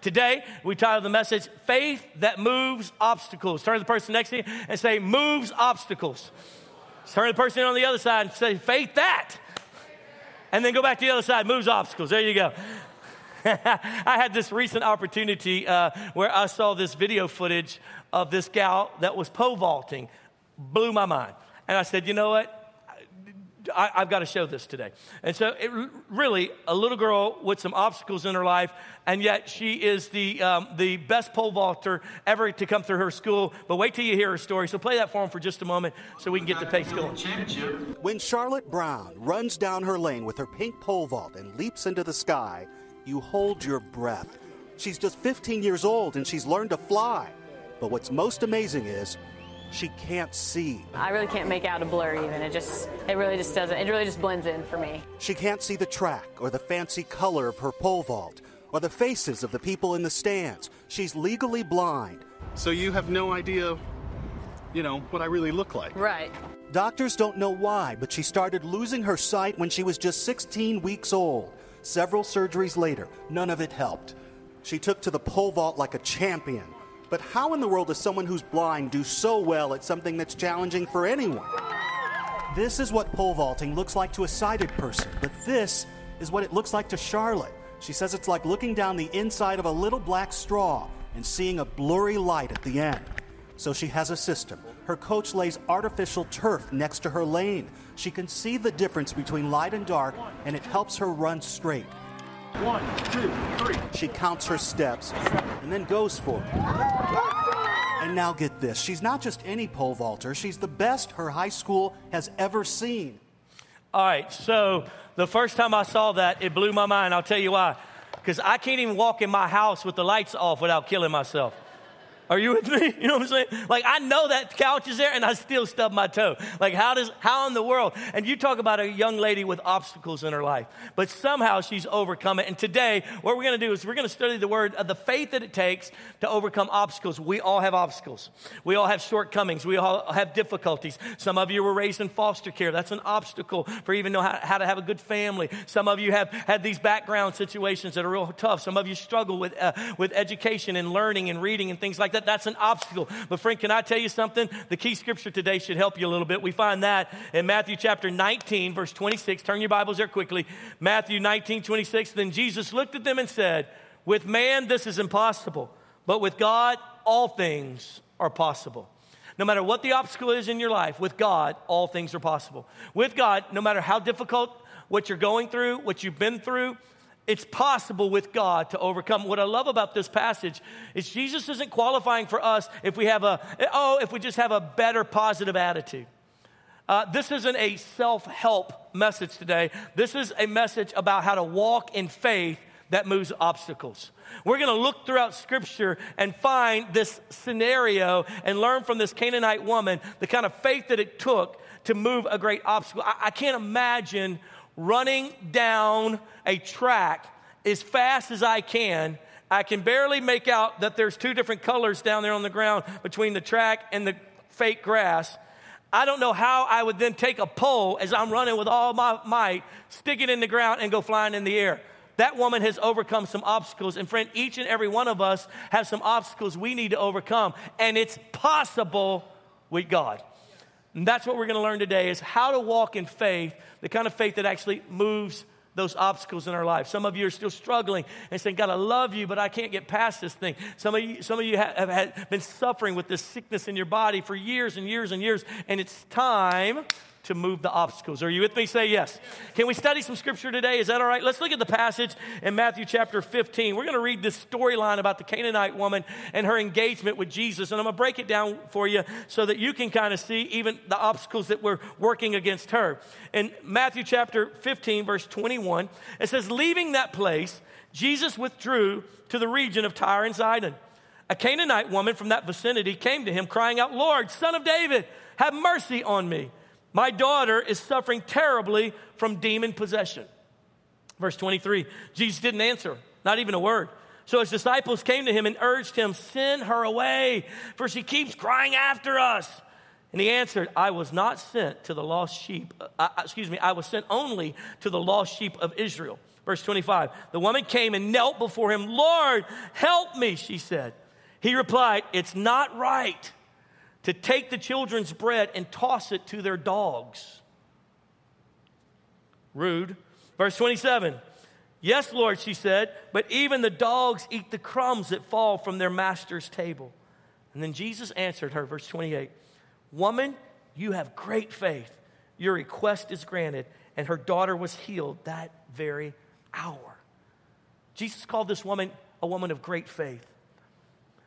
Today, we titled the message, Faith That Moves Obstacles. Turn to the person next to you and say, Moves Obstacles. Turn to the person on the other side and say, Faith That. And then go back to the other side, moves obstacles. There you go. I had this recent opportunity uh, where I saw this video footage of this gal that was pole vaulting. Blew my mind. And I said, you know what? I, have got to show this today. And so, it, really, a little girl with some obstacles in her life, and yet she is the, um, the best pole vaulter ever to come through her school. But wait till you hear her story. So, play that for them for just a moment so we can get the pace going. When Charlotte Brown runs down her lane with her pink pole vault and leaps into the sky, you hold your breath. She's just 15 years old and she's learned to fly. But what's most amazing is she can't see. I really can't make out a blur even. It just, it really just doesn't, it really just blends in for me. She can't see the track or the fancy color of her pole vault or the faces of the people in the stands. She's legally blind. So you have no idea, you know, what I really look like. Right. Doctors don't know why, but she started losing her sight when she was just 16 weeks old. Several surgeries later, none of it helped. She took to the pole vault like a champion but how in the world does someone who's blind do so well at something that's challenging for anyone? This is what pole vaulting looks like to a sighted person, but this is what it looks like to Charlotte. She says it's like looking down the inside of a little black straw and seeing a blurry light at the end. So she has a system. Her coach lays artificial turf next to her lane. She can see the difference between light and dark, and it helps her run straight. One, two, three. She counts her steps and then goes for it. And now get this she's not just any pole vaulter, she's the best her high school has ever seen. All right, so the first time I saw that, it blew my mind. I'll tell you why. Because I can't even walk in my house with the lights off without killing myself. Are you with me? You know what I'm saying? Like I know that couch is there and I still stub my toe. Like how does how in the world? And you talk about a young lady with obstacles in her life, but somehow she's overcome it. And today, what we're going to do is we're going to study the word of the faith that it takes to overcome obstacles. We all have obstacles. We all have shortcomings. We all have difficulties. Some of you were raised in foster care. That's an obstacle for even know how, how to have a good family. Some of you have had these background situations that are real tough. Some of you struggle with uh, with education and learning and reading and things like that that that's an obstacle. But, friend, can I tell you something? The key scripture today should help you a little bit. We find that in Matthew chapter 19, verse 26. Turn your Bibles there quickly. Matthew 19, 26. Then Jesus looked at them and said, With man, this is impossible, but with God, all things are possible. No matter what the obstacle is in your life, with God, all things are possible. With God, no matter how difficult what you're going through, what you've been through, it's possible with God to overcome. What I love about this passage is Jesus isn't qualifying for us if we have a, oh, if we just have a better positive attitude. Uh, this isn't a self help message today. This is a message about how to walk in faith that moves obstacles. We're going to look throughout scripture and find this scenario and learn from this Canaanite woman the kind of faith that it took to move a great obstacle. I, I can't imagine running down a track as fast as I can. I can barely make out that there's two different colors down there on the ground between the track and the fake grass. I don't know how I would then take a pole as I'm running with all my might, stick it in the ground, and go flying in the air. That woman has overcome some obstacles. And friend, each and every one of us have some obstacles we need to overcome. And it's possible with God. And that's what we're going to learn today is how to walk in faith, the kind of faith that actually moves those obstacles in our life. Some of you are still struggling and saying, God, I love you, but I can't get past this thing. Some of you, some of you have, have been suffering with this sickness in your body for years and years and years, and it's time to move the obstacles. Are you with me? Say yes. Can we study some scripture today? Is that all right? Let's look at the passage in Matthew chapter 15. We're going to read this storyline about the Canaanite woman and her engagement with Jesus. And I'm going to break it down for you so that you can kind of see even the obstacles that were working against her. In Matthew chapter 15, verse 21, it says, Leaving that place, Jesus withdrew to the region of Tyre and Sidon. A Canaanite woman from that vicinity came to him, crying out, Lord, son of David, have mercy on me. My daughter is suffering terribly from demon possession. Verse 23 Jesus didn't answer, not even a word. So his disciples came to him and urged him, Send her away, for she keeps crying after us. And he answered, I was not sent to the lost sheep, uh, uh excuse me, I was sent only to the lost sheep of Israel. Verse 25 The woman came and knelt before him. Lord, help me, she said. He replied, It's not right to take the children's bread and toss it to their dogs. Rude. Verse 27 Yes, Lord, she said, but even the dogs eat the crumbs that fall from their master's table. And then Jesus answered her, verse 28 Woman, you have great faith. Your request is granted. And her daughter was healed that very hour. Jesus called this woman a woman of great faith.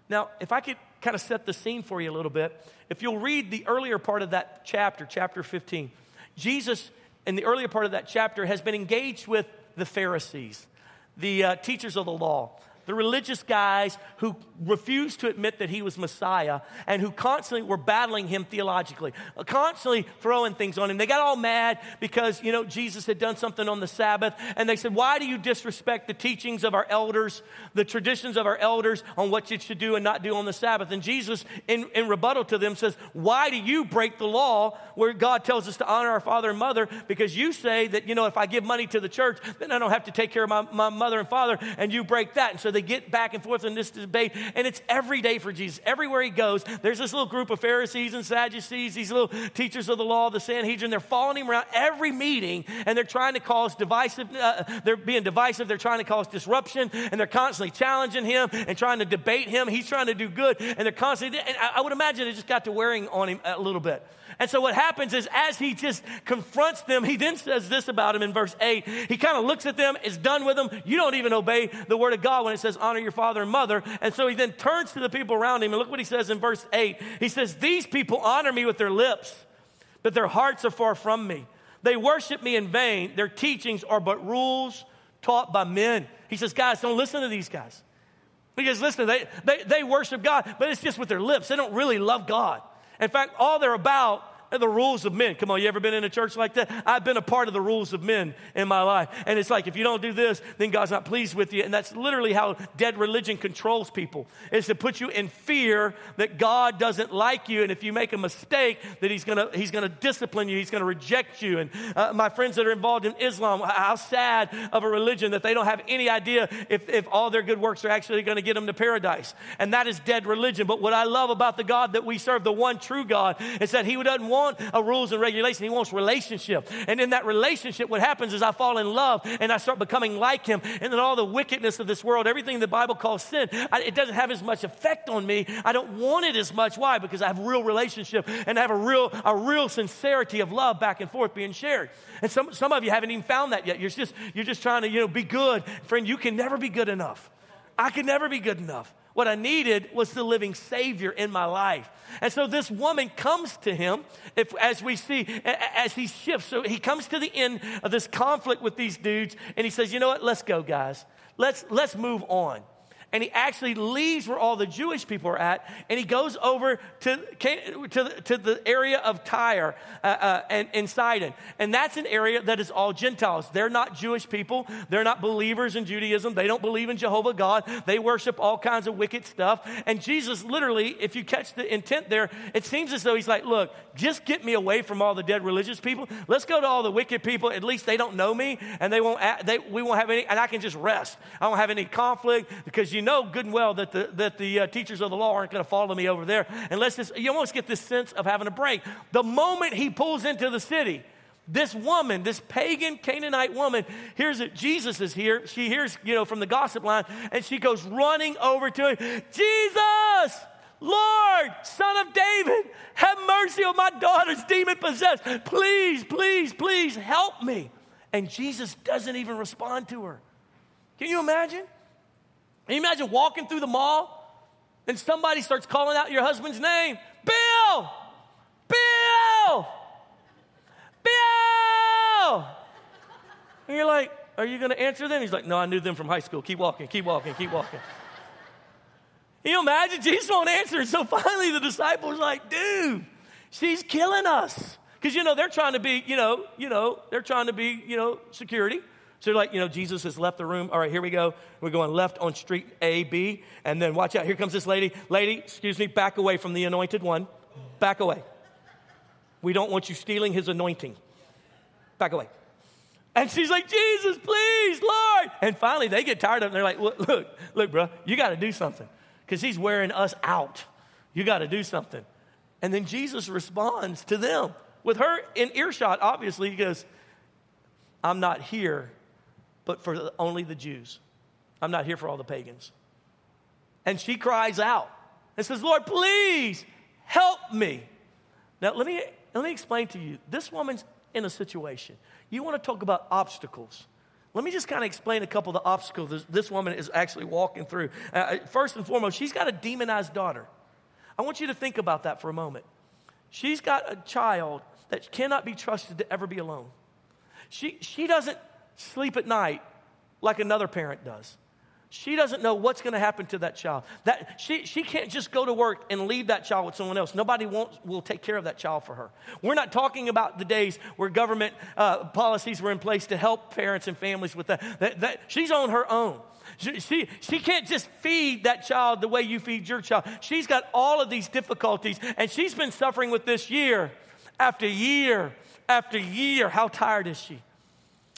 Now, if I could kind of set the scene for you a little bit, if you'll read the earlier part of that chapter, chapter 15, Jesus, in the earlier part of that chapter, has been engaged with the Pharisees, the uh, teachers of the law the religious guys who refused to admit that he was Messiah and who constantly were battling him theologically, constantly throwing things on him. They got all mad because, you know, Jesus had done something on the Sabbath. And they said, Why do you disrespect the teachings of our elders, the traditions of our elders on what you should do and not do on the Sabbath? And Jesus, in, in rebuttal to them, says, Why do you break the law where God tells us to honor our father and mother? Because you say that, you know, if I give money to the church, then I don't have to take care of my, my mother and father, and you break that. And so they get back and forth in this debate, and it's every day for Jesus. Everywhere he goes, there's this little group of Pharisees and Sadducees, these little teachers of the law, the Sanhedrin. They're following him around every meeting, and they're trying to cause divisive. Uh, they're being divisive. They're trying to cause disruption, and they're constantly challenging him and trying to debate him. He's trying to do good, and they're constantly. And I, I would imagine it just got to wearing on him a little bit. And so what happens is as he just confronts them, he then says this about him in verse 8. He kind of looks at them, is done with them. You don't even obey the word of God when it says honor your father and mother. And so he then turns to the people around him and look what he says in verse 8. He says, These people honor me with their lips, but their hearts are far from me. They worship me in vain. Their teachings are but rules taught by men. He says, Guys, don't listen to these guys. Because listen, they, they, they worship God, but it's just with their lips. They don't really love God. In fact, all they're about the rules of men. Come on, you ever been in a church like that? I've been a part of the rules of men in my life. And it's like, if you don't do this, then God's not pleased with you. And that's literally how dead religion controls people. is to put you in fear that God doesn't like you. And if you make a mistake, that He's going to He's gonna discipline you, He's going to reject you. And uh, my friends that are involved in Islam, how sad of a religion that they don't have any idea if, if all their good works are actually going to get them to paradise. And that is dead religion. But what I love about the God that we serve, the one true God, is that He doesn't want want a rules and regulation. He wants relationship. And in that relationship, what happens is I fall in love and I start becoming like him. And then all the wickedness of this world, everything the Bible calls sin, I, it doesn't have as much effect on me. I don't want it as much. Why? Because I have real relationship and I have a real, a real sincerity of love back and forth being shared. And some, some of you haven't even found that yet. You're just, you're just trying to, you know, be good. Friend, you can never be good enough. I can never be good enough. What I needed was the living Savior in my life. And so this woman comes to him, if, as we see, as he shifts. So he comes to the end of this conflict with these dudes, and he says, You know what? Let's go, guys. Let's, let's move on and he actually leaves where all the Jewish people are at, and he goes over to, to, the, to the area of Tyre uh, uh, and, and Sidon. And that's an area that is all Gentiles. They're not Jewish people. They're not believers in Judaism. They don't believe in Jehovah God. They worship all kinds of wicked stuff. And Jesus, literally, if you catch the intent there, it seems as though he's like, look, just get me away from all the dead religious people. Let's go to all the wicked people. At least they don't know me, and they won't, they, we won't have any, and I can just rest. I won't have any conflict because you know good and well that the, that the uh, teachers of the law aren't going to follow me over there. Let's just, you almost get this sense of having a break. The moment he pulls into the city, this woman, this pagan Canaanite woman, hears that Jesus is here. She hears, you know, from the gossip line, and she goes running over to him. Jesus! Lord, son of David, have mercy on my daughter's demon possessed. Please, please, please help me. And Jesus doesn't even respond to her. Can you imagine? Can you imagine walking through the mall and somebody starts calling out your husband's name? Bill! Bill! Bill! And you're like, Are you going to answer them? He's like, No, I knew them from high school. Keep walking, keep walking, keep walking. Can you imagine? Jesus won't answer. So finally, the disciples like, Dude, she's killing us. Because, you know, they're trying to be, you know, you know, they're trying to be, you know, security. So like, you know, Jesus has left the room. All right, here we go. We're going left on street A, B. And then watch out. Here comes this lady. Lady, excuse me, back away from the anointed one. Back away. We don't want you stealing his anointing. Back away. And she's like, Jesus, please, Lord. And finally, they get tired of it. They're like, look, look, look bro, you got to do something because he's wearing us out. You got to do something. And then Jesus responds to them with her in earshot, obviously, he goes, I'm not here, but for only the Jews. I'm not here for all the pagans. And she cries out and says, Lord, please help me. Now, let me, let me explain to you this woman's in a situation. You want to talk about obstacles. Let me just kind of explain a couple of the obstacles this, this woman is actually walking through. Uh, uh, first and foremost, she's got a demonized daughter. I want you to think about that for a moment. She's got a child that cannot be trusted to ever be alone. She, she doesn't sleep at night like another parent does. She doesn't know what's going to happen to that child. That, she, she can't just go to work and leave that child with someone else. Nobody won't, will take care of that child for her. We're not talking about the days where government uh, policies were in place to help parents and families with that. that, that she's on her own. She, she, she can't just feed that child the way you feed your child. She's got all of these difficulties, and she's been suffering with this year after year after year. How tired is she?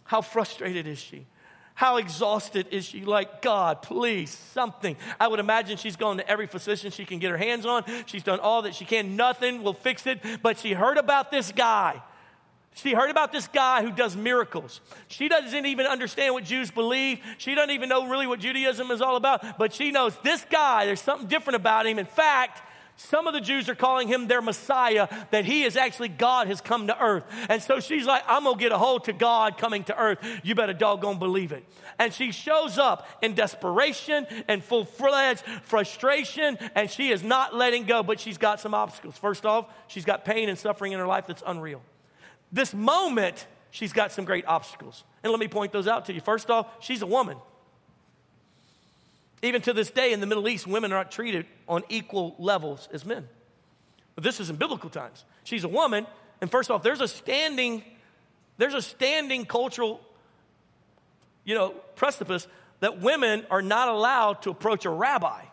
How frustrated is she? How exhausted is she? Like, God, please, something. I would imagine she's gone to every physician she can get her hands on. She's done all that she can. Nothing will fix it. But she heard about this guy. She heard about this guy who does miracles. She doesn't even understand what Jews believe. She doesn't even know really what Judaism is all about. But she knows this guy, there's something different about him. In fact, some of the Jews are calling him their Messiah, that he is actually God has come to earth. And so she's like, I'm gonna get a hold to God coming to earth. You better doggone believe it. And she shows up in desperation and full fledged frustration, and she is not letting go, but she's got some obstacles. First off, she's got pain and suffering in her life that's unreal. This moment, she's got some great obstacles. And let me point those out to you. First off, she's a woman. Even to this day in the Middle East, women are not treated on equal levels as men. But this is in biblical times. She's a woman, and first off, there's a standing, there's a standing cultural, you know, precipice that women are not allowed to approach a rabbi.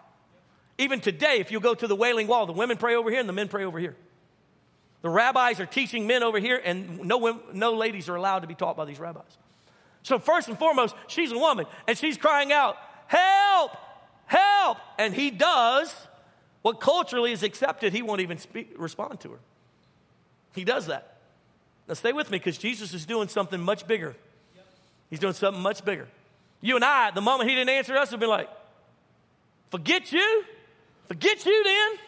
Even today, if you go to the Wailing Wall, the women pray over here and the men pray over here. The rabbis are teaching men over here, and no, no ladies are allowed to be taught by these rabbis. So, first and foremost, she's a woman, and she's crying out, Help! Help! And he does what culturally is accepted. He won't even speak, respond to her. He does that. Now, stay with me because Jesus is doing something much bigger. He's doing something much bigger. You and I, the moment he didn't answer us, would be like, Forget you? Forget you then?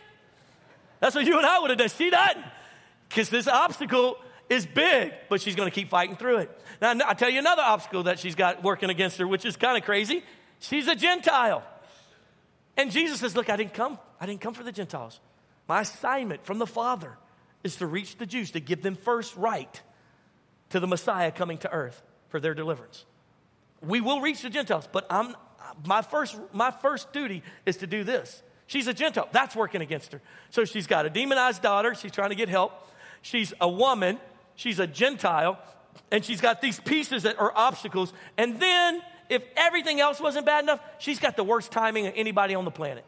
That's what you and I would have done. She doesn't. Because this obstacle is big, but she's going to keep fighting through it. Now, I'll tell you another obstacle that she's got working against her, which is kind of crazy. She's a Gentile. And Jesus says, Look, I didn't come. I didn't come for the Gentiles. My assignment from the Father is to reach the Jews, to give them first right to the Messiah coming to earth for their deliverance. We will reach the Gentiles, but I'm, my, first, my first duty is to do this. She's a Gentile. That's working against her. So she's got a demonized daughter. She's trying to get help. She's a woman. She's a Gentile. And she's got these pieces that are obstacles. And then if everything else wasn't bad enough, she's got the worst timing of anybody on the planet.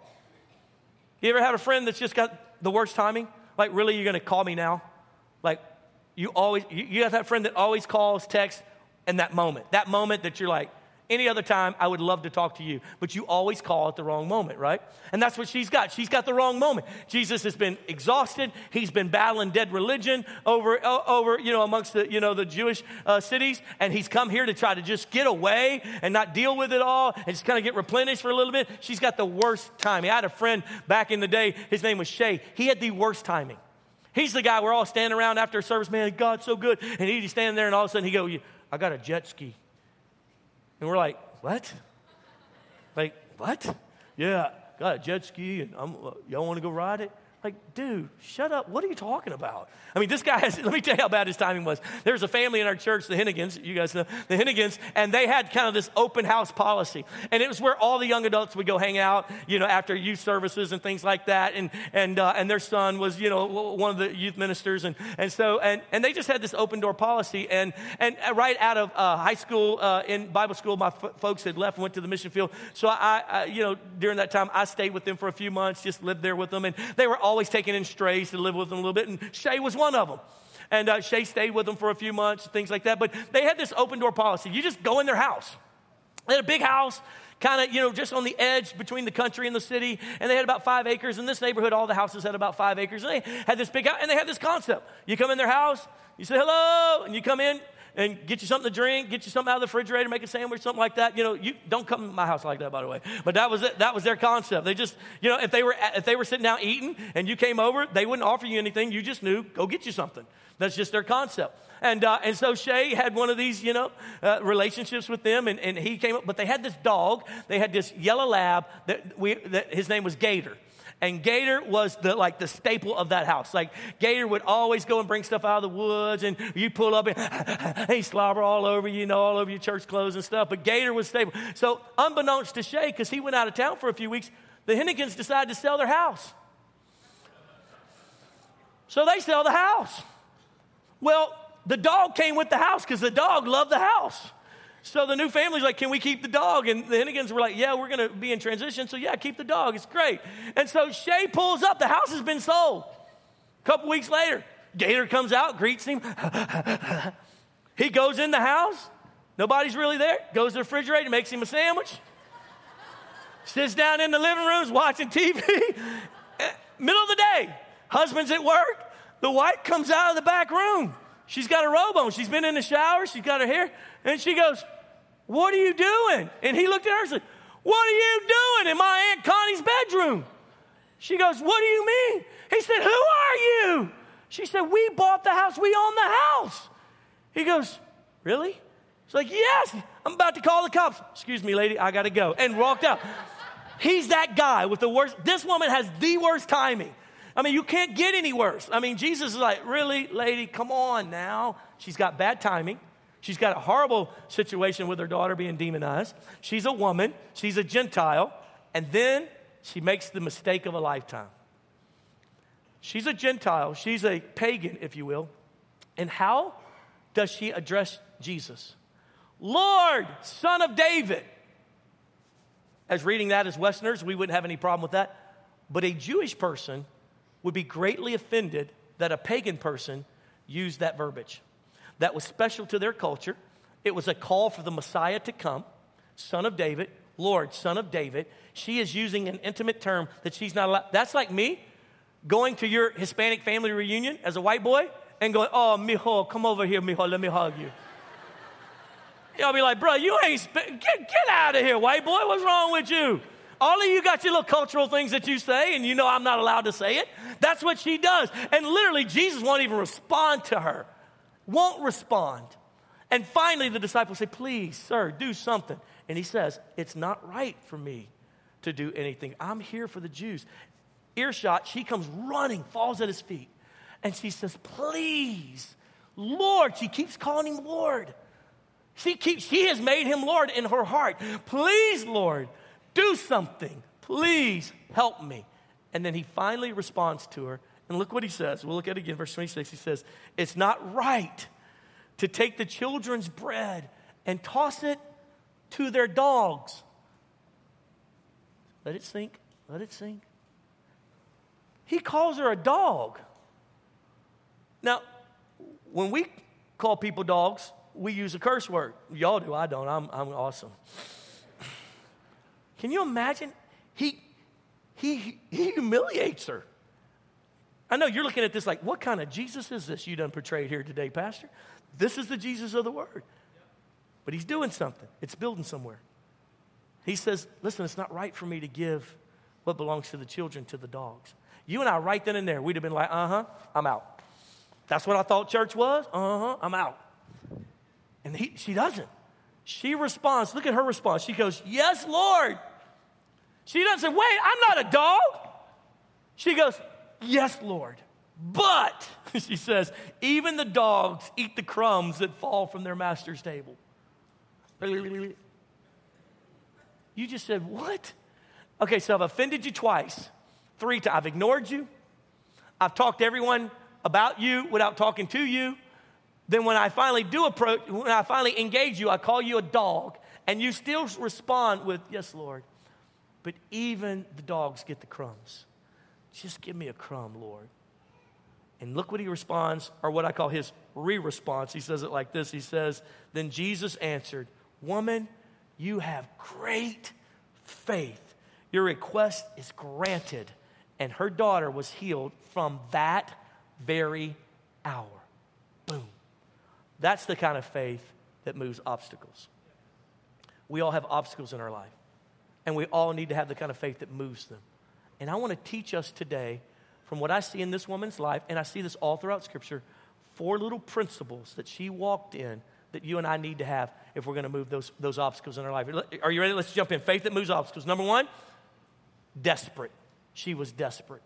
You ever had a friend that's just got the worst timing? Like, really, you're going to call me now? Like, you always, you, you have that friend that always calls, texts, in that moment. That moment that you're like, any other time, I would love to talk to you, but you always call at the wrong moment, right? And that's what she's got. She's got the wrong moment. Jesus has been exhausted. He's been battling dead religion over, over you know, amongst the, you know, the Jewish uh, cities, and he's come here to try to just get away and not deal with it all and just kind of get replenished for a little bit. She's got the worst timing. I had a friend back in the day. His name was Shay. He had the worst timing. He's the guy we're all standing around after a service, man, God's so good. And he'd stand there, and all of a sudden he go, I got a jet ski. And we're like, what? Like, what? Yeah, got a jet ski and I'm, uh, y'all want to go ride it? Like, dude, shut up. What are you talking about? I mean, this guy has, let me tell you how bad his timing was. There was a family in our church, the Hennigans, you guys know, the Hennigans, and they had kind of this open house policy. And it was where all the young adults would go hang out, you know, after youth services and things like that. And, and, uh, and their son was, you know, one of the youth ministers. And, and so, and, and they just had this open door policy. And, and right out of uh, high school, uh, in Bible school, my f- folks had left and went to the mission field. So I, I, you know, during that time, I stayed with them for a few months, just lived there with them. And they were always taking in strays to live with them a little bit, and Shay was one of them. And uh, Shay stayed with them for a few months, things like that. But they had this open door policy. You just go in their house. They had a big house, kind of, you know, just on the edge between the country and the city. And they had about five acres. In this neighborhood, all the houses had about five acres. And they had this big house, and they had this concept. You come in their house, you say hello, and you come in and get you something to drink, get you something out of the refrigerator, make a sandwich, something like that. You know, you don't come to my house like that, by the way. But that was it. That was their concept. They just, you know, if they were if they were sitting down eating and you came over, they wouldn't offer you anything. You just knew, go get you something. That's just their concept. And, uh, and so Shay had one of these, you know, uh, relationships with them, and, and he came up, but they had this dog. They had this yellow lab that, we, that his name was Gator. And Gator was the like the staple of that house. Like Gator would always go and bring stuff out of the woods, and you pull up and he slobber all over you, you know, all over your church clothes and stuff. But Gator was stable. So unbeknownst to Shay, because he went out of town for a few weeks, the Hennigans decided to sell their house. So they sell the house. Well, the dog came with the house because the dog loved the house. So the new family's like, can we keep the dog? And the Hennigans were like, yeah, we're going to be in transition. So yeah, keep the dog. It's great. And so Shay pulls up. The house has been sold. A couple weeks later, Gator comes out, greets him. he goes in the house. Nobody's really there. Goes to the refrigerator, makes him a sandwich. Sits down in the living rooms watching TV. Middle of the day, husband's at work. The wife comes out of the back room. She's got a robe on. She's been in the shower. She's got her hair. And she goes, What are you doing? And he looked at her and said, What are you doing in my Aunt Connie's bedroom? She goes, What do you mean? He said, Who are you? She said, We bought the house. We own the house. He goes, Really? She's like, Yes, I'm about to call the cops. Excuse me, lady, I got to go. And walked out. He's that guy with the worst. This woman has the worst timing. I mean, you can't get any worse. I mean, Jesus is like, Really, lady, come on now. She's got bad timing. She's got a horrible situation with her daughter being demonized. She's a woman, she's a Gentile, and then she makes the mistake of a lifetime. She's a Gentile, she's a pagan, if you will. And how does she address Jesus? Lord, son of David. As reading that as Westerners, we wouldn't have any problem with that. But a Jewish person would be greatly offended that a pagan person used that verbiage that was special to their culture. It was a call for the Messiah to come, son of David, Lord, son of David. She is using an intimate term that she's not allowed. That's like me going to your Hispanic family reunion as a white boy and going, Oh, mijo, come over here, mijo, let me hug you. Y'all be like, Bro, you ain't, sp- get, get out of here, white boy, what's wrong with you? All of you got your little cultural things that you say, and you know I'm not allowed to say it. That's what she does. And literally, Jesus won't even respond to her won't respond. And finally, the disciples say, Please, sir, do something. And he says, It's not right for me to do anything. I'm here for the Jews. Earshot, she comes running, falls at his feet, and she says, Please, Lord. She keeps calling him Lord. She, keeps, she has made him Lord in her heart. Please, Lord, do something. Please help me. And then he finally responds to her and look what he says. We'll look at it again, verse 26. He says, It's not right to take the children's bread and toss it to their dogs. Let it sink. Let it sink. He calls her a dog. Now, when we call people dogs, we use a curse word. Y'all do, I don't. I'm, I'm awesome. Can you imagine? He, he, he humiliates her. I know you're looking at this like, what kind of Jesus is this you done portrayed here today, Pastor? This is the Jesus of the Word. But he's doing something, it's building somewhere. He says, listen, it's not right for me to give what belongs to the children to the dogs. You and I, right then and there, we'd have been like, uh huh, I'm out. That's what I thought church was? Uh huh, I'm out. And he, she doesn't. She responds, look at her response. She goes, Yes, Lord. She doesn't say, Wait, I'm not a dog. She goes, Yes, Lord. But, she says, even the dogs eat the crumbs that fall from their master's table. You just said, What? Okay, so I've offended you twice, three times. I've ignored you. I've talked to everyone about you without talking to you. Then when I finally do approach, when I finally engage you, I call you a dog, and you still respond with, Yes, Lord. But even the dogs get the crumbs. Just give me a crumb, Lord. And look what he responds, or what I call his re response. He says it like this He says, Then Jesus answered, Woman, you have great faith. Your request is granted. And her daughter was healed from that very hour. Boom. That's the kind of faith that moves obstacles. We all have obstacles in our life, and we all need to have the kind of faith that moves them. And I want to teach us today from what I see in this woman's life, and I see this all throughout Scripture, four little principles that she walked in that you and I need to have if we're going to move those, those obstacles in our life. Are you ready? Let's jump in. Faith that moves obstacles. Number one, desperate. She was desperate.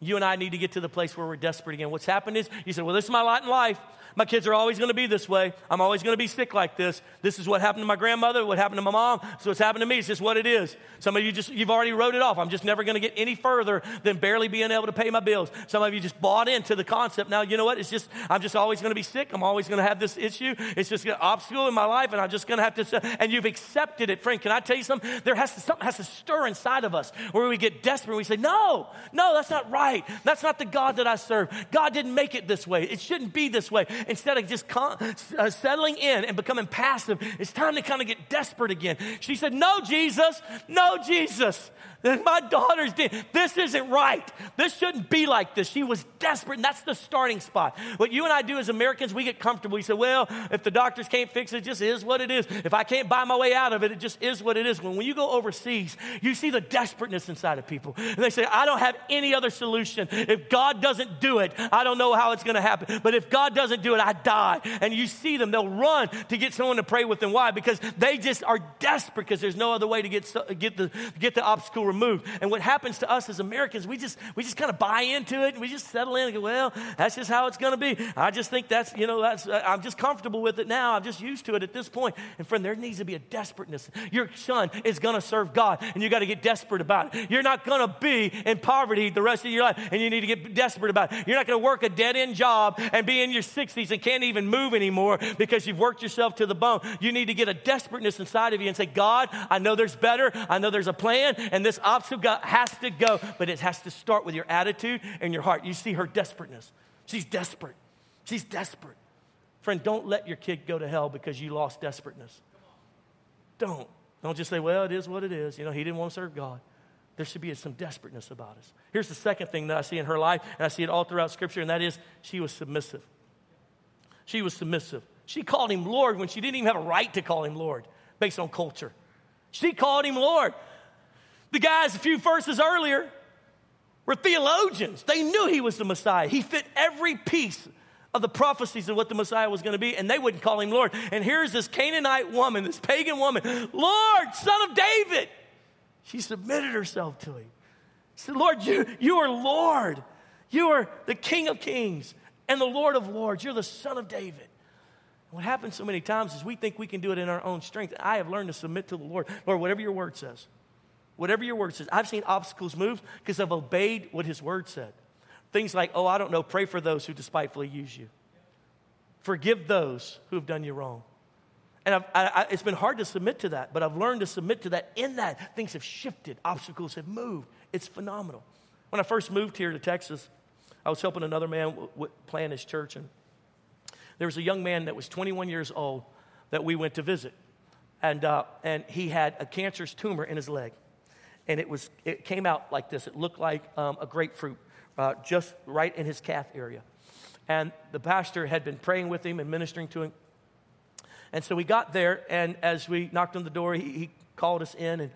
You and I need to get to the place where we're desperate again. What's happened is you said, Well, this is my lot in life. My kids are always going to be this way. I'm always going to be sick like this. This is what happened to my grandmother, what happened to my mom. So what's happened to me. It's just what it is. Some of you just, you've already wrote it off. I'm just never going to get any further than barely being able to pay my bills. Some of you just bought into the concept. Now, you know what? It's just, I'm just always going to be sick. I'm always going to have this issue. It's just an obstacle in my life and I'm just going to have to, and you've accepted it. Friend, can I tell you something? There has to, something has to stir inside of us where we get desperate. We say, no, no, that's not right. That's not the God that I serve. God didn't make it this way. It shouldn't be this way. Instead of just uh, settling in and becoming passive, it's time to kind of get desperate again. She said, No, Jesus, no, Jesus. My daughter's dead. This isn't right. This shouldn't be like this. She was desperate, and that's the starting spot. What you and I do as Americans, we get comfortable. We say, well, if the doctors can't fix it, it just is what it is. If I can't buy my way out of it, it just is what it is. When, when you go overseas, you see the desperateness inside of people. And they say, I don't have any other solution. If God doesn't do it, I don't know how it's going to happen. But if God doesn't do it, I die. And you see them, they'll run to get someone to pray with them. Why? Because they just are desperate because there's no other way to get, get, the, get the obstacle removed. And what happens to us as Americans, we just, we just kind of buy into it and we just settle in and go, well, that's just how it's going to be. I just think that's, you know, that's, uh, I'm just comfortable with it now. I'm just used to it at this point. And friend, there needs to be a desperateness. Your son is going to serve God and you got to get desperate about it. You're not going to be in poverty the rest of your life and you need to get desperate about it. You're not going to work a dead end job and be in your 60s and can't even move anymore because you've worked yourself to the bone. You need to get a desperateness inside of you and say, God, I know there's better. I know there's a plan and this obstacle has to go, but it has to start with your attitude and your heart. You see her desperateness. She's desperate. She's desperate. Friend, don't let your kid go to hell because you lost desperateness. Don't. Don't just say, well, it is what it is. You know, he didn't want to serve God. There should be some desperateness about us. Here's the second thing that I see in her life, and I see it all throughout Scripture, and that is she was submissive. She was submissive. She called him Lord when she didn't even have a right to call him Lord based on culture. She called him Lord. The guys a few verses earlier were theologians. They knew he was the Messiah. He fit every piece of the prophecies of what the Messiah was going to be, and they wouldn't call him Lord. And here's this Canaanite woman, this pagan woman, Lord, son of David. She submitted herself to him. She said, Lord, you, you are Lord. You are the King of kings and the Lord of lords. You're the son of David. What happens so many times is we think we can do it in our own strength. I have learned to submit to the Lord. Lord, whatever your word says. Whatever your word says. I've seen obstacles move because I've obeyed what his word said. Things like, oh, I don't know, pray for those who despitefully use you. Forgive those who have done you wrong. And I, I, it's been hard to submit to that, but I've learned to submit to that. In that, things have shifted, obstacles have moved. It's phenomenal. When I first moved here to Texas, I was helping another man w- w- plan his church, and there was a young man that was 21 years old that we went to visit, and, uh, and he had a cancerous tumor in his leg and it, was, it came out like this. It looked like um, a grapefruit uh, just right in his calf area. And the pastor had been praying with him and ministering to him. And so we got there, and as we knocked on the door, he, he called us in and,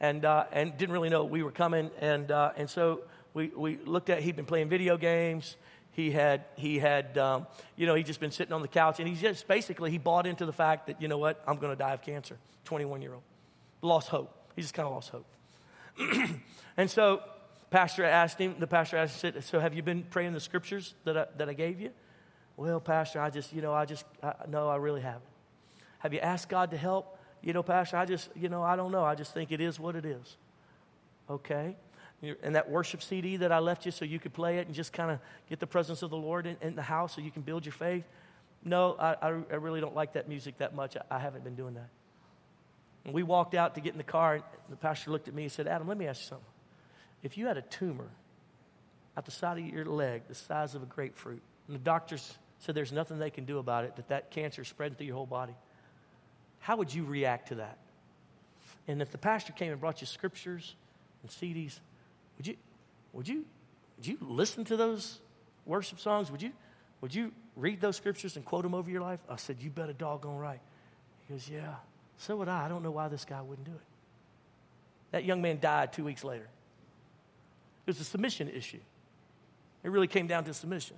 and, uh, and didn't really know we were coming. And, uh, and so we, we looked at, he'd been playing video games. He had, he had um, you know, he'd just been sitting on the couch, and he just basically, he bought into the fact that, you know what, I'm going to die of cancer, 21 year old. Lost hope. He just kind of lost hope. and so, pastor asked him, the pastor asked him, so have you been praying the scriptures that I, that I gave you? Well, pastor, I just, you know, I just, I, no, I really haven't. Have you asked God to help? You know, pastor, I just, you know, I don't know. I just think it is what it is. Okay? And that worship CD that I left you so you could play it and just kind of get the presence of the Lord in, in, the house so you can build your faith. No, I, I, I really don't like that music that much. I, I haven't been doing that. And we walked out to get in the car, and the pastor looked at me and said, Adam, let me ask you something. If you had a tumor at the side of your leg, the size of a grapefruit. And the doctors said there's nothing they can do about it, that that cancer spread through your whole body. How would you react to that? And if the pastor came and brought you scriptures and CDs, would you, would you, would you listen to those worship songs? Would you, would you read those scriptures and quote them over your life? I said, You bet a doggone right. He goes, Yeah, so would I. I don't know why this guy wouldn't do it. That young man died two weeks later. It was a submission issue. It really came down to submission.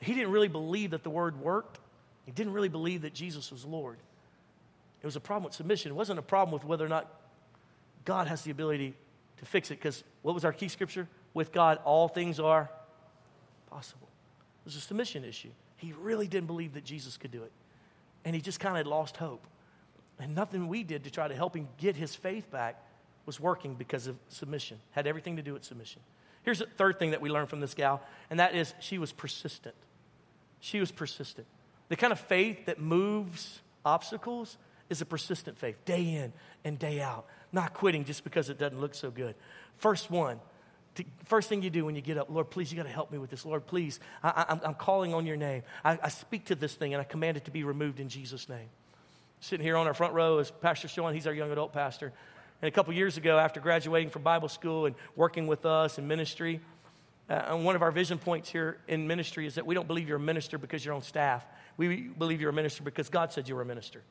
He didn't really believe that the word worked. He didn't really believe that Jesus was Lord. It was a problem with submission. It wasn't a problem with whether or not God has the ability to fix it. Because what was our key scripture? With God, all things are possible. It was a submission issue. He really didn't believe that Jesus could do it. And he just kind of lost hope. And nothing we did to try to help him get his faith back was working because of submission. Had everything to do with submission. Here's the third thing that we learned from this gal, and that is she was persistent. She was persistent. The kind of faith that moves obstacles is a persistent faith, day in and day out, not quitting just because it doesn't look so good. First one, to, first thing you do when you get up, Lord, please, you got to help me with this. Lord, please, I, am calling on your name. I, I, speak to this thing and I command it to be removed in Jesus' name. Sitting here on our front row is Pastor Sean. He's our young adult pastor. And a couple years ago, after graduating from Bible school and working with us in ministry, uh, and one of our vision points here in ministry is that we don't believe you're a minister because you're on staff. We believe you're a minister because God said you were a minister.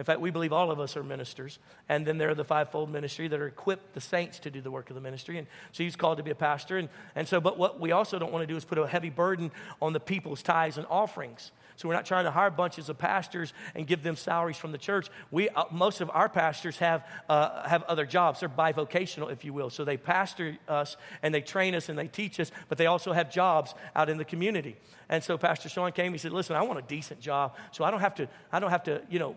In fact, we believe all of us are ministers. And then there are the fivefold ministry that are equipped the saints to do the work of the ministry. And so he's called to be a pastor. And, and so, but what we also don't want to do is put a heavy burden on the people's tithes and offerings. So we're not trying to hire bunches of pastors and give them salaries from the church. We, uh, most of our pastors have, uh, have other jobs. They're bivocational, if you will. So they pastor us and they train us and they teach us, but they also have jobs out in the community. And so Pastor Sean came. He said, "Listen, I want a decent job, so I don't have to. I don't have to, you know."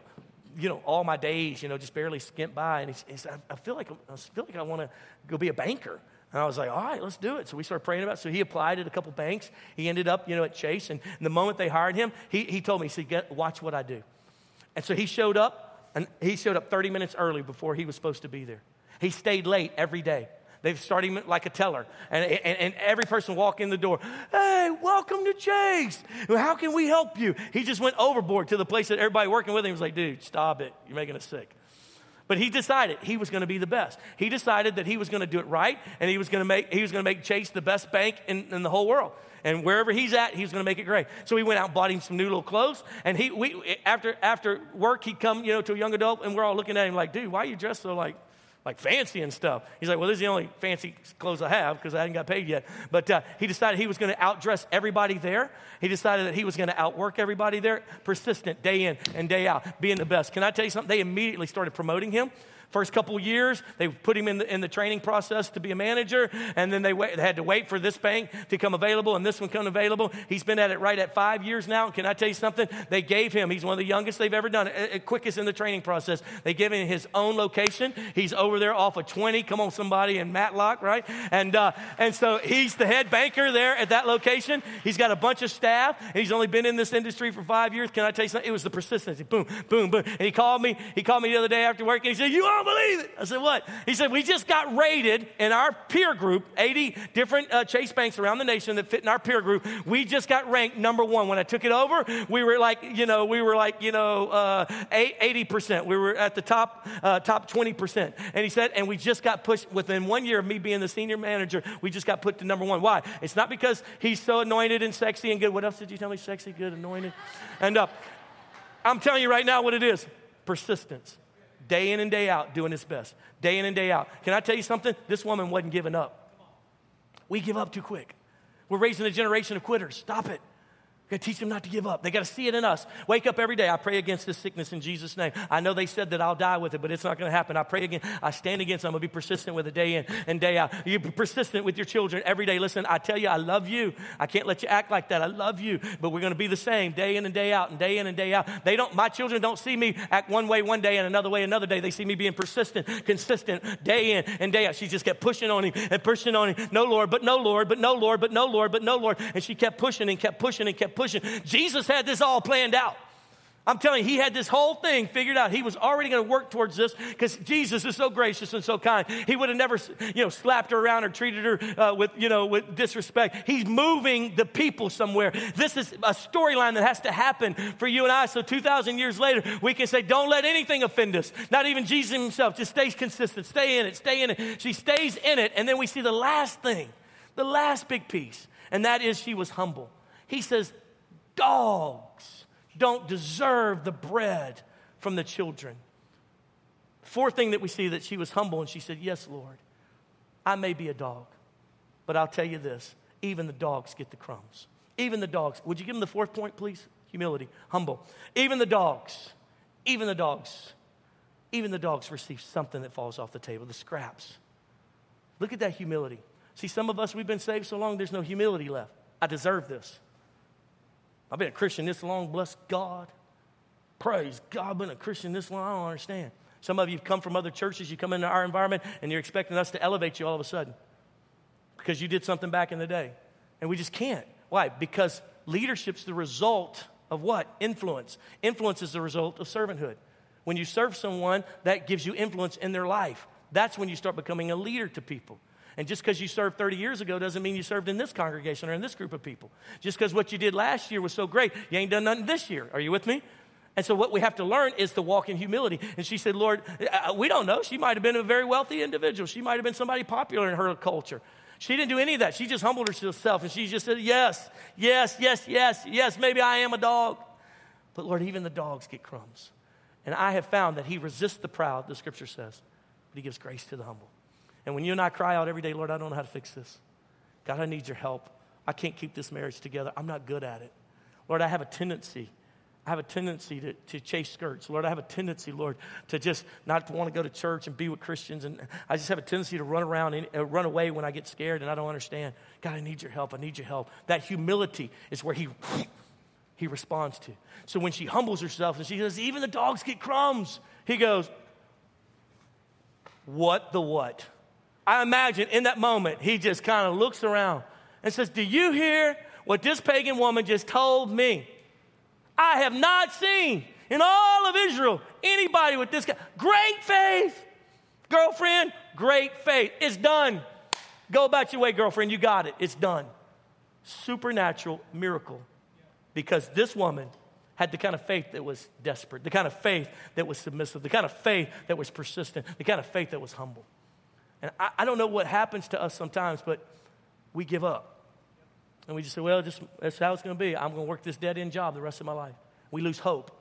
You know, all my days, you know, just barely skimp by. And he, he said, I, feel like, I feel like I want to go be a banker. And I was like, all right, let's do it. So we started praying about it. So he applied at a couple banks. He ended up, you know, at Chase. And the moment they hired him, he, he told me, he said, watch what I do. And so he showed up, and he showed up 30 minutes early before he was supposed to be there. He stayed late every day. They've started him like a teller. And, and, and every person walk in the door, hey, welcome to Chase. How can we help you? He just went overboard to the place that everybody working with him was like, dude, stop it. You're making us sick. But he decided he was going to be the best. He decided that he was going to do it right, and he was going to make, he was going to make Chase the best bank in, in the whole world. And wherever he's at, he's going to make it great. So he went out and bought him some new little clothes. And he, we, after, after work, he'd come, you know, to a young adult, and we're all looking at him like, dude, why are you dressed so like like fancy and stuff. He's like, well, this is the only fancy clothes I have because I hadn't got paid yet. But uh, he decided he was going to outdress everybody there. He decided that he was going to outwork everybody there, persistent day in and day out, being the best. Can I tell you something? They immediately started promoting him. First couple years, they put him in the, in the training process to be a manager, and then they, wait, they had to wait for this bank to come available and this one come available. He's been at it right at five years now. Can I tell you something? They gave him, he's one of the youngest they've ever done, it, quickest in the training process. They gave him his own location. He's over there off of 20. Come on, somebody in Matlock, right? And, uh, and so he's the head banker there at that location. He's got a bunch of staff, and he's only been in this industry for five years. Can I tell you something? It was the persistency. Boom, boom, boom. And he called me. He called me the other day after work, and he said, You are don't believe it. I said, What? He said, We just got rated in our peer group, 80 different uh, Chase banks around the nation that fit in our peer group. We just got ranked number one. When I took it over, we were like, you know, we were like, you know, uh, 80%. We were at the top, uh, top 20%. And he said, and we just got pushed within one year of me being the senior manager, we just got put to number one. Why? It's not because he's so anointed and sexy and good. What else did you tell me? Sexy, good, anointed. And uh, I'm telling you right now what it is persistence day in and day out doing his best, day in and day out. Can I tell you something? This woman wasn't giving up. We give up too quick. We're raising a generation of quitters. Stop it got to teach them not to give up. They got to see it in us. Wake up every day. I pray against this sickness in Jesus' name. I know they said that I'll die with it, but it's not going to happen. I pray again. I stand against. It. I'm going to be persistent with it day in and day out. You be persistent with your children every day. Listen, I tell you, I love you. I can't let you act like that. I love you, but we're going to be the same day in and day out and day in and day out. They don't. My children don't see me act one way one day and another way another day. They see me being persistent, consistent, day in and day out. She just kept pushing on him and pushing on him. No Lord, but no Lord, but no Lord, but no Lord, but no Lord, and she kept pushing and kept pushing and kept pushing. Jesus had this all planned out. I'm telling you, he had this whole thing figured out. He was already going to work towards this because Jesus is so gracious and so kind. He would have never, you know, slapped her around or treated her uh, with, you know, with disrespect. He's moving the people somewhere. This is a storyline that has to happen for you and I. So 2,000 years later, we can say, don't let anything offend us. Not even Jesus himself. Just stay consistent. Stay in it. Stay in it. She stays in it. And then we see the last thing, the last big piece, and that is she was humble. He says, dogs don't deserve the bread from the children. Fourth thing that we see that she was humble and she said, Yes, Lord, I may be a dog, but I'll tell you this even the dogs get the crumbs. Even the dogs. Would you give them the fourth point, please? Humility, humble. Even the dogs, even the dogs, even the dogs receive something that falls off the table, the scraps. Look at that humility. See, some of us, we've been saved so long, there's no humility left. I deserve this. I've been a Christian this long, bless God. Praise God, I've been a Christian this long, I don't understand. Some of you come from other churches, you come into our environment, and you're expecting us to elevate you all of a sudden because you did something back in the day. And we just can't. Why? Because leadership's the result of what? Influence. Influence is the result of servanthood. When you serve someone, that gives you influence in their life. That's when you start becoming a leader to people. And just because you served 30 years ago doesn't mean you served in this congregation or in this group of people. Just because what you did last year was so great, you ain't done nothing this year. Are you with me? And so, what we have to learn is to walk in humility. And she said, Lord, we don't know. She might have been a very wealthy individual. She might have been somebody popular in her culture. She didn't do any of that. She just humbled herself and she just said, Yes, yes, yes, yes, yes, maybe I am a dog. But Lord, even the dogs get crumbs. And I have found that He resists the proud, the scripture says, but He gives grace to the humble. And when you and I cry out every day, Lord, I don't know how to fix this. God, I need your help. I can't keep this marriage together. I'm not good at it. Lord, I have a tendency. I have a tendency to, to chase skirts. Lord, I have a tendency, Lord, to just not want to go to church and be with Christians. And I just have a tendency to run around and uh, run away when I get scared and I don't understand. God, I need your help. I need your help. That humility is where he, he responds to. So when she humbles herself and she says, even the dogs get crumbs, he goes, what the what? I imagine in that moment, he just kind of looks around and says, Do you hear what this pagan woman just told me? I have not seen in all of Israel anybody with this. Great faith. Girlfriend, great faith. It's done. Go about your way, girlfriend. You got it. It's done. Supernatural miracle. Because this woman had the kind of faith that was desperate, the kind of faith that was submissive, the kind of faith that was persistent, the kind of faith that was humble. And I, I don't know what happens to us sometimes, but we give up. And we just say, well, just, that's how it's going to be. I'm going to work this dead end job the rest of my life. We lose hope.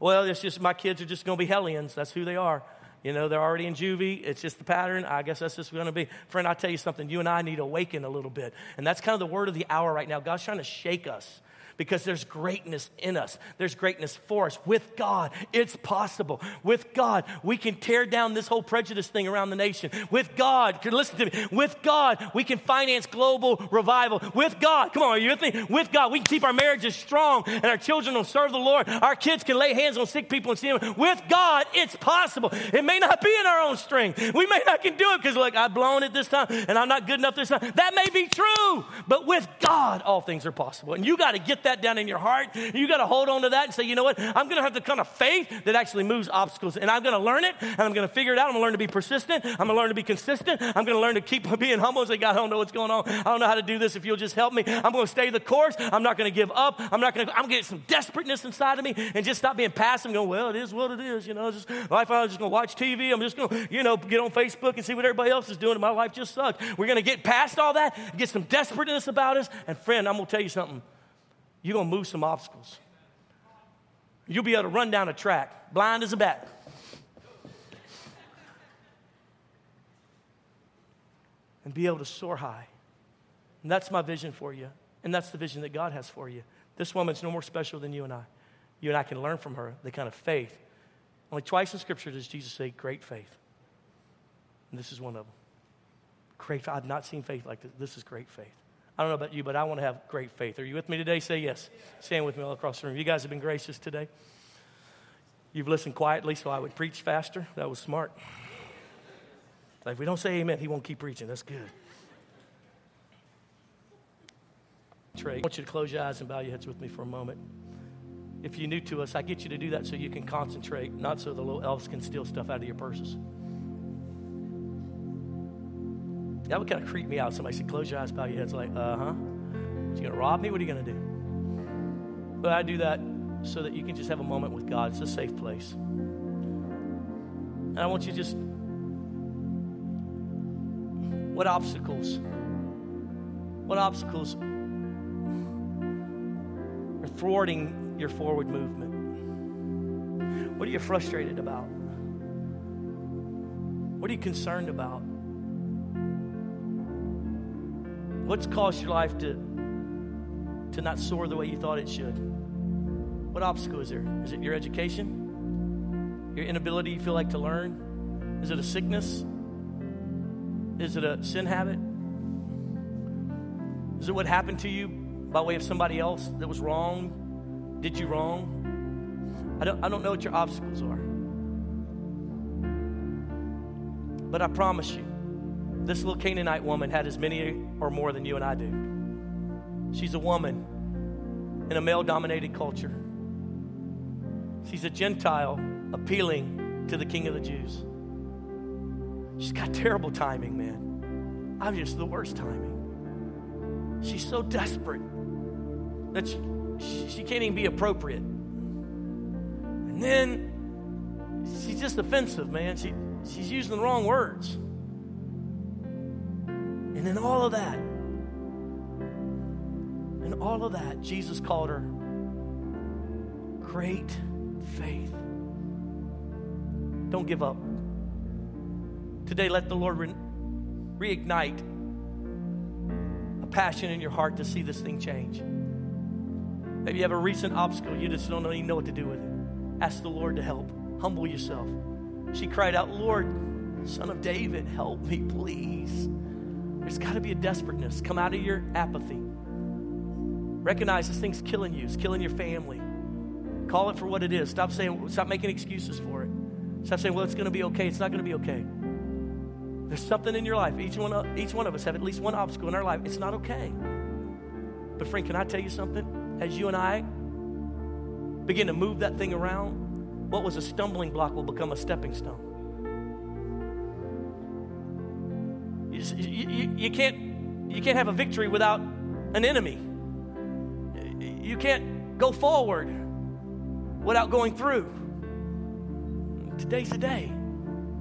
Well, it's just my kids are just going to be hellions. That's who they are. You know, they're already in juvie. It's just the pattern. I guess that's just going to be. Friend, I'll tell you something. You and I need to awaken a little bit. And that's kind of the word of the hour right now. God's trying to shake us because there's greatness in us. There's greatness for us. With God, it's possible. With God, we can tear down this whole prejudice thing around the nation. With God, listen to me. With God, we can finance global revival. With God, come on, are you with me? With God, we can keep our marriages strong and our children will serve the Lord. Our kids can lay hands on sick people and see them. With God, it's possible. It may not be in our own strength. We may not can do it because, like, I've blown it this time and I'm not good enough this time. That may be true, but with God, all things are possible. And you got to get that that down in your heart. You got to hold on to that and say, you know what? I'm going to have the kind of faith that actually moves obstacles. And I'm going to learn it and I'm going to figure it out. I'm going to learn to be persistent. I'm going to learn to be consistent. I'm going to learn to keep being humble and say, God, I don't know what's going on. I don't know how to do this. If you'll just help me, I'm going to stay the course. I'm not going to give up. I'm not going to, I'm going to get some desperateness inside of me and just stop being passive and go, well, it is what it is. You know, just life, I'm just going to watch TV. I'm just going to, you know, get on Facebook and see what everybody else is doing. And my life just sucks. We're going to get past all that, get some desperateness about us. And friend, I'm going to tell you something you're going to move some obstacles. You'll be able to run down a track, blind as a bat. And be able to soar high. And that's my vision for you. And that's the vision that God has for you. This woman's no more special than you and I. You and I can learn from her the kind of faith. Only twice in Scripture does Jesus say, great faith. And this is one of them. Great I've not seen faith like this. This is great faith. I don't know about you, but I want to have great faith. Are you with me today? Say yes. Stand with me all across the room. You guys have been gracious today. You've listened quietly so I would preach faster. That was smart. Like if we don't say amen, he won't keep preaching. That's good. Trey, I want you to close your eyes and bow your heads with me for a moment. If you're new to us, I get you to do that so you can concentrate, not so the little elves can steal stuff out of your purses. That would kind of creep me out. Somebody said, Close your eyes, bow your heads, like, uh huh. You gonna rob me? What are you gonna do? But I do that so that you can just have a moment with God. It's a safe place. And I want you just what obstacles? What obstacles are thwarting your forward movement? What are you frustrated about? What are you concerned about? What's caused your life to, to not soar the way you thought it should? What obstacle is there? Is it your education? Your inability you feel like to learn? Is it a sickness? Is it a sin habit? Is it what happened to you by way of somebody else that was wrong? Did you wrong? I don't, I don't know what your obstacles are. But I promise you, this little Canaanite woman had as many or more than you and I do. She's a woman in a male dominated culture. She's a Gentile appealing to the King of the Jews. She's got terrible timing, man. I'm just the worst timing. She's so desperate that she, she, can't even be appropriate. And then she's just offensive, man. She, she's using the wrong words. And in all of that, in all of that, Jesus called her great faith. Don't give up. Today, let the Lord re- reignite a passion in your heart to see this thing change. Maybe you have a recent obstacle, you just don't even know what to do with it. Ask the Lord to help. Humble yourself. She cried out, Lord, Son of David, help me, please. There's got to be a desperateness. Come out of your apathy. Recognize this thing's killing you, it's killing your family. Call it for what it is. Stop saying, stop making excuses for it. Stop saying, well, it's going to be okay. It's not going to be okay. There's something in your life. Each one, of, each one of us have at least one obstacle in our life. It's not okay. But, friend, can I tell you something? As you and I begin to move that thing around, what was a stumbling block will become a stepping stone. You, you, you, can't, you can't have a victory without an enemy. You can't go forward without going through. Today's the day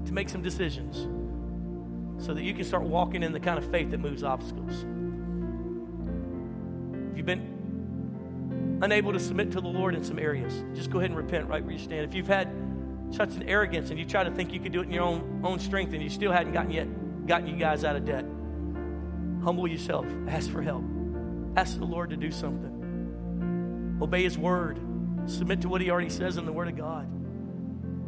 to make some decisions so that you can start walking in the kind of faith that moves obstacles. If you've been unable to submit to the Lord in some areas, just go ahead and repent right where you stand. If you've had such an arrogance and you try to think you could do it in your own, own strength and you still hadn't gotten yet gotten you guys out of debt, humble yourself, ask for help. Ask the Lord to do something. Obey his word. Submit to what he already says in the word of God.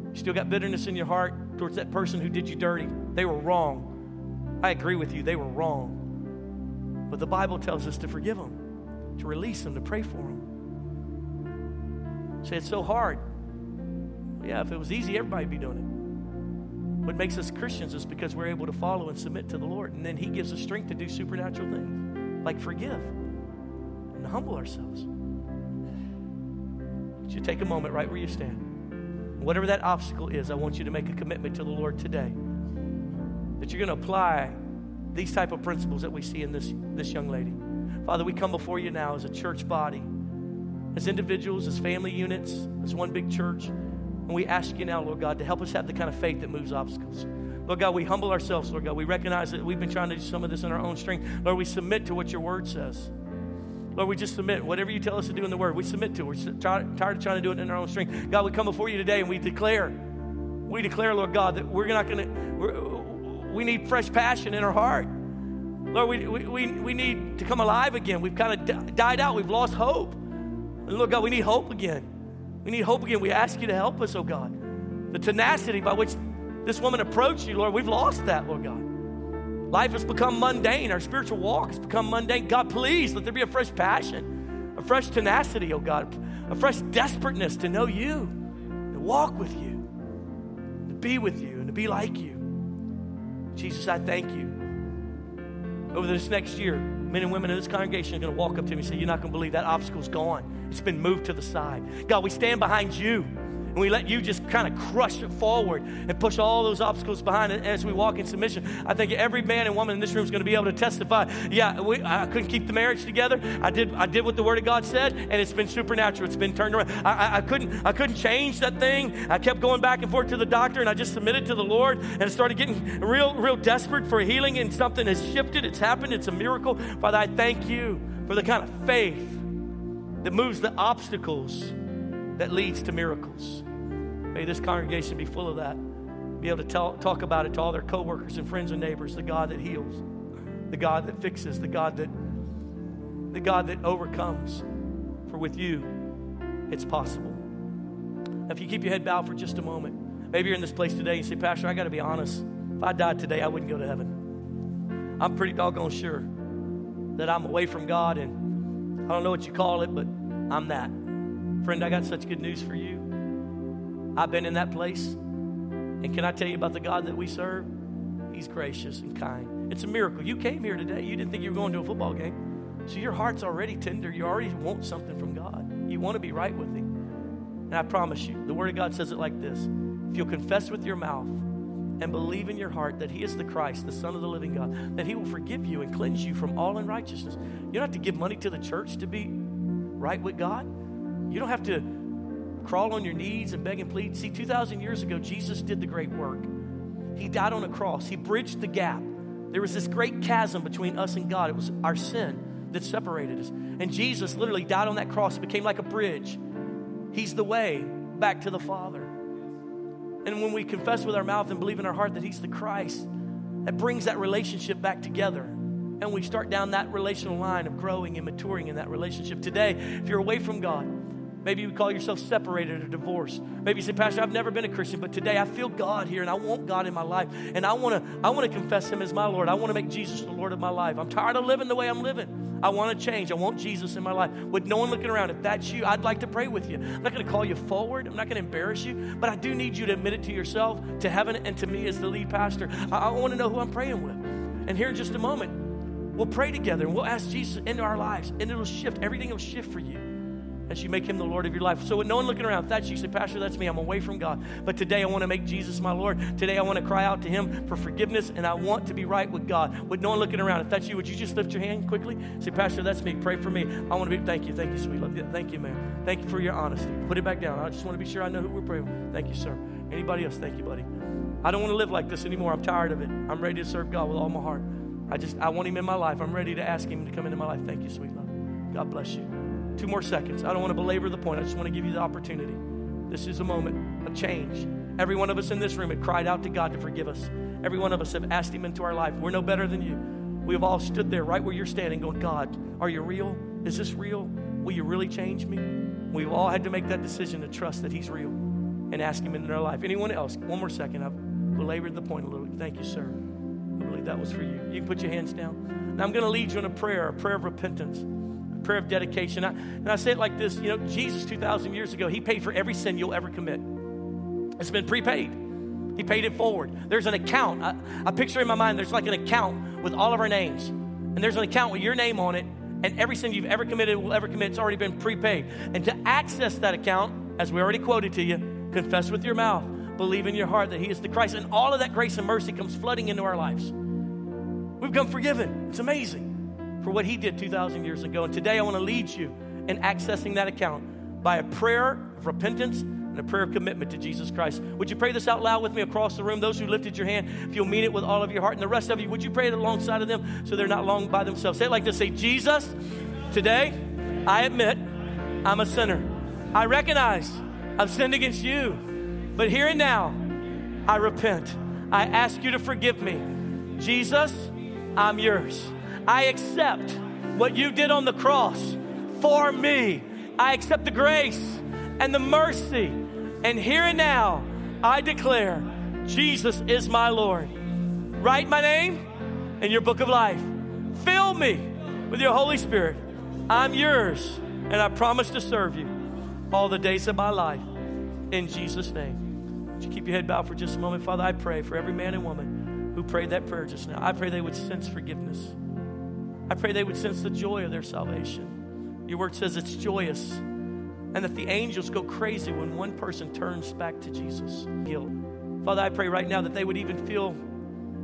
You still got bitterness in your heart towards that person who did you dirty. They were wrong. I agree with you, they were wrong. But the Bible tells us to forgive them, to release them, to pray for them. Say it's so hard. Yeah, if it was easy, everybody'd be doing it. What makes us Christians is because we're able to follow and submit to the Lord. And then He gives us strength to do supernatural things, like forgive and humble ourselves. Would you take a moment right where you stand? Whatever that obstacle is, I want you to make a commitment to the Lord today that you're going to apply these type of principles that we see in this, this young lady. Father, we come before you now as a church body, as individuals, as family units, as one big church. And we ask you now, Lord God, to help us have the kind of faith that moves obstacles. Lord God, we humble ourselves, Lord God. We recognize that we've been trying to do some of this in our own strength. Lord, we submit to what your word says. Lord, we just submit. Whatever you tell us to do in the word, we submit to. We're tired of trying to do it in our own strength. God, we come before you today and we declare, we declare, Lord God, that we're not going to, we need fresh passion in our heart. Lord, we, we, we need to come alive again. We've kind of died out. We've lost hope. And Lord God, we need hope again. We need hope again. We ask you to help us, oh God. The tenacity by which this woman approached you, Lord, we've lost that, Lord God. Life has become mundane. Our spiritual walk has become mundane. God, please let there be a fresh passion, a fresh tenacity, oh God, a fresh desperateness to know you, to walk with you, to be with you, and to be like you. Jesus, I thank you over this next year, men and women in this congregation are going to walk up to me and say, You're not going to believe that obstacle's gone. It's been moved to the side. God, we stand behind you and we let you just kind of crush it forward and push all those obstacles behind it as we walk in submission. I think every man and woman in this room is going to be able to testify. Yeah, we, I couldn't keep the marriage together. I did. I did what the Word of God said, and it's been supernatural. It's been turned around. I, I, I couldn't. I couldn't change that thing. I kept going back and forth to the doctor, and I just submitted to the Lord, and I started getting real, real desperate for healing, and something has shifted. It's happened. It's a miracle, Father. I thank you for the kind of faith that moves the obstacles that leads to miracles. May this congregation be full of that. Be able to tell, talk about it to all their coworkers and friends and neighbors. The God that heals, the God that fixes, the God that, the God that overcomes. For with you, it's possible. Now, if you keep your head bowed for just a moment, maybe you're in this place today and you say, Pastor, I got to be honest. If I died today, I wouldn't go to heaven. I'm pretty doggone sure that I'm away from God, and I don't know what you call it, but I'm that. Friend, I got such good news for you. I've been in that place. And can I tell you about the God that we serve? He's gracious and kind. It's a miracle. You came here today. You didn't think you were going to a football game. So your heart's already tender. You already want something from God. You want to be right with Him. And I promise you, the Word of God says it like this If you'll confess with your mouth and believe in your heart that He is the Christ, the Son of the living God, that He will forgive you and cleanse you from all unrighteousness. You don't have to give money to the church to be right with God. You don't have to crawl on your knees and beg and plead. See, 2,000 years ago, Jesus did the great work. He died on a cross, He bridged the gap. There was this great chasm between us and God. It was our sin that separated us. And Jesus literally died on that cross, it became like a bridge. He's the way back to the Father. And when we confess with our mouth and believe in our heart that He's the Christ, that brings that relationship back together. And we start down that relational line of growing and maturing in that relationship. Today, if you're away from God, Maybe you call yourself separated or divorced. Maybe you say, Pastor, I've never been a Christian, but today I feel God here and I want God in my life. And I want to I want to confess Him as my Lord. I want to make Jesus the Lord of my life. I'm tired of living the way I'm living. I want to change. I want Jesus in my life. With no one looking around, if that's you, I'd like to pray with you. I'm not going to call you forward. I'm not going to embarrass you, but I do need you to admit it to yourself, to heaven, and to me as the lead pastor. I, I want to know who I'm praying with. And here in just a moment, we'll pray together and we'll ask Jesus into our lives, and it'll shift. Everything will shift for you as you make him the Lord of your life. So with no one looking around, if that's you, say, Pastor, that's me. I'm away from God. But today I want to make Jesus my Lord. Today I want to cry out to him for forgiveness and I want to be right with God. With no one looking around, if that's you, would you just lift your hand quickly? Say, Pastor, that's me. Pray for me. I want to be, thank you, thank you, sweet love. Thank you, man. Thank you for your honesty. Put it back down. I just want to be sure I know who we're praying with. Thank you, sir. Anybody else? Thank you, buddy. I don't want to live like this anymore. I'm tired of it. I'm ready to serve God with all my heart. I just, I want him in my life. I'm ready to ask him to come into my life. Thank you, sweet love. God bless you. Two more seconds. I don't want to belabor the point. I just want to give you the opportunity. This is a moment of change. Every one of us in this room had cried out to God to forgive us. Every one of us have asked Him into our life. We're no better than you. We have all stood there right where you're standing, going, God, are you real? Is this real? Will you really change me? We've all had to make that decision to trust that He's real and ask Him into our life. Anyone else? One more second. I've belabored the point a little. Thank you, sir. I believe that was for you. You can put your hands down. Now I'm going to lead you in a prayer, a prayer of repentance prayer of dedication. I, and I say it like this you know, Jesus 2,000 years ago, he paid for every sin you'll ever commit. It's been prepaid. He paid it forward. There's an account. I, I picture in my mind, there's like an account with all of our names. And there's an account with your name on it, and every sin you've ever committed, will ever commit, it's already been prepaid. And to access that account, as we already quoted to you, confess with your mouth, believe in your heart that He is the Christ, and all of that grace and mercy comes flooding into our lives. We've become forgiven. It's amazing for what he did 2,000 years ago. And today I want to lead you in accessing that account by a prayer of repentance and a prayer of commitment to Jesus Christ. Would you pray this out loud with me across the room? Those who lifted your hand, if you'll mean it with all of your heart, and the rest of you, would you pray it alongside of them so they're not long by themselves? Say it like this Say, Jesus, today I admit I'm a sinner. I recognize I've sinned against you, but here and now I repent. I ask you to forgive me. Jesus, I'm yours. I accept what you did on the cross for me. I accept the grace and the mercy. And here and now, I declare Jesus is my Lord. Write my name in your book of life. Fill me with your Holy Spirit. I'm yours, and I promise to serve you all the days of my life. In Jesus' name. Would you keep your head bowed for just a moment? Father, I pray for every man and woman who prayed that prayer just now. I pray they would sense forgiveness. I pray they would sense the joy of their salvation. Your word says it's joyous, and that the angels go crazy when one person turns back to Jesus. Guilt. Father, I pray right now that they would even feel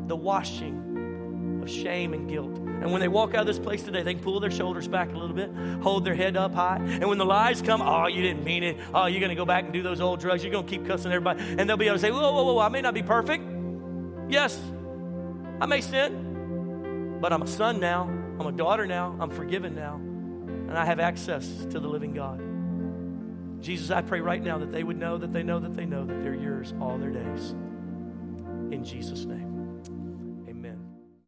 the washing of shame and guilt. And when they walk out of this place today, they can pull their shoulders back a little bit, hold their head up high. And when the lies come, oh, you didn't mean it. Oh, you're going to go back and do those old drugs. You're going to keep cussing everybody. And they'll be able to say, whoa, whoa, whoa, I may not be perfect. Yes, I may sin, but I'm a son now. I'm a daughter now. I'm forgiven now. And I have access to the living God. Jesus, I pray right now that they would know that they know that they know that they're yours all their days. In Jesus' name.